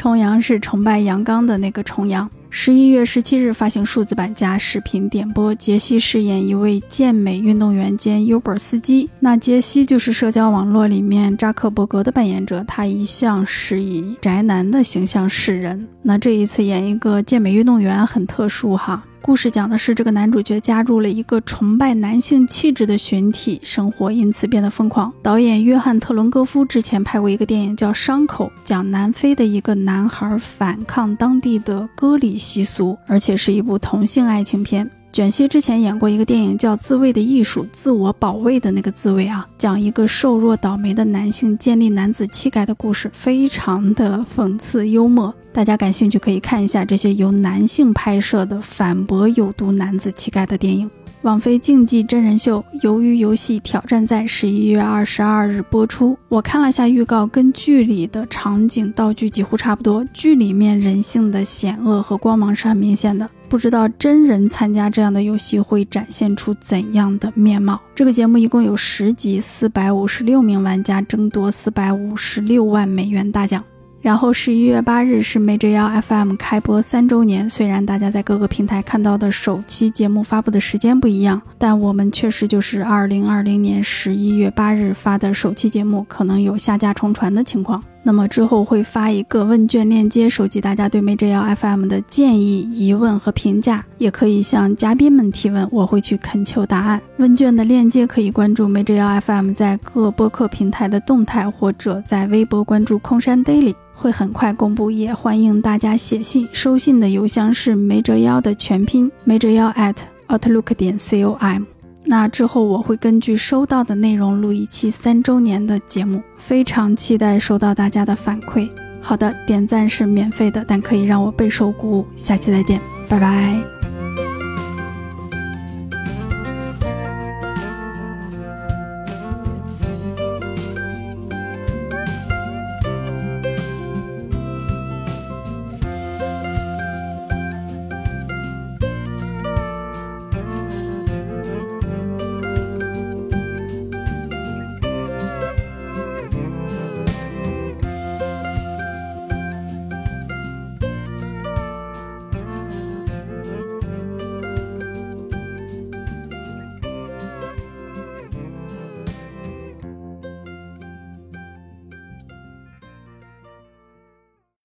重阳是崇拜阳刚的那个重阳。十一月十七日发行数字版加视频点播。杰西饰演一位健美运动员兼 Uber 司机。那杰西就是社交网络里面扎克伯格的扮演者，他一向是以宅男的形象示人。那这一次演一个健美运动员很特殊哈。故事讲的是这个男主角加入了一个崇拜男性气质的群体，生活因此变得疯狂。导演约翰特伦戈夫之前拍过一个电影叫《伤口》，讲南非的一个男孩反抗当地的割礼习俗，而且是一部同性爱情片。卷西之前演过一个电影叫《自卫的艺术》，自我保卫的那个自卫啊，讲一个瘦弱倒霉的男性建立男子气概的故事，非常的讽刺幽默。大家感兴趣可以看一下这些由男性拍摄的反驳有毒男子气概的电影。网飞竞技真人秀《鱿鱼游戏挑战赛》十一月二十二日播出。我看了下预告，跟剧里的场景道具几乎差不多。剧里面人性的险恶和光芒是很明显的，不知道真人参加这样的游戏会展现出怎样的面貌。这个节目一共有十集，四百五十六名玩家争夺四百五十六万美元大奖。然后十一月八日是 Major 幺 FM 开播三周年。虽然大家在各个平台看到的首期节目发布的时间不一样，但我们确实就是二零二零年十一月八日发的首期节目，可能有下架重传的情况。那么之后会发一个问卷链接，收集大家对梅折腰 FM 的建议、疑问和评价，也可以向嘉宾们提问，我会去恳求答案。问卷的链接可以关注梅折腰 FM 在各播客平台的动态，或者在微博关注空山 daily。会很快公布，也欢迎大家写信。收信的邮箱是没折腰的全拼，没折腰 at outlook 点 com。那之后我会根据收到的内容录一期三周年的节目，非常期待收到大家的反馈。好的，点赞是免费的，但可以让我备受鼓舞。下期再见，拜拜。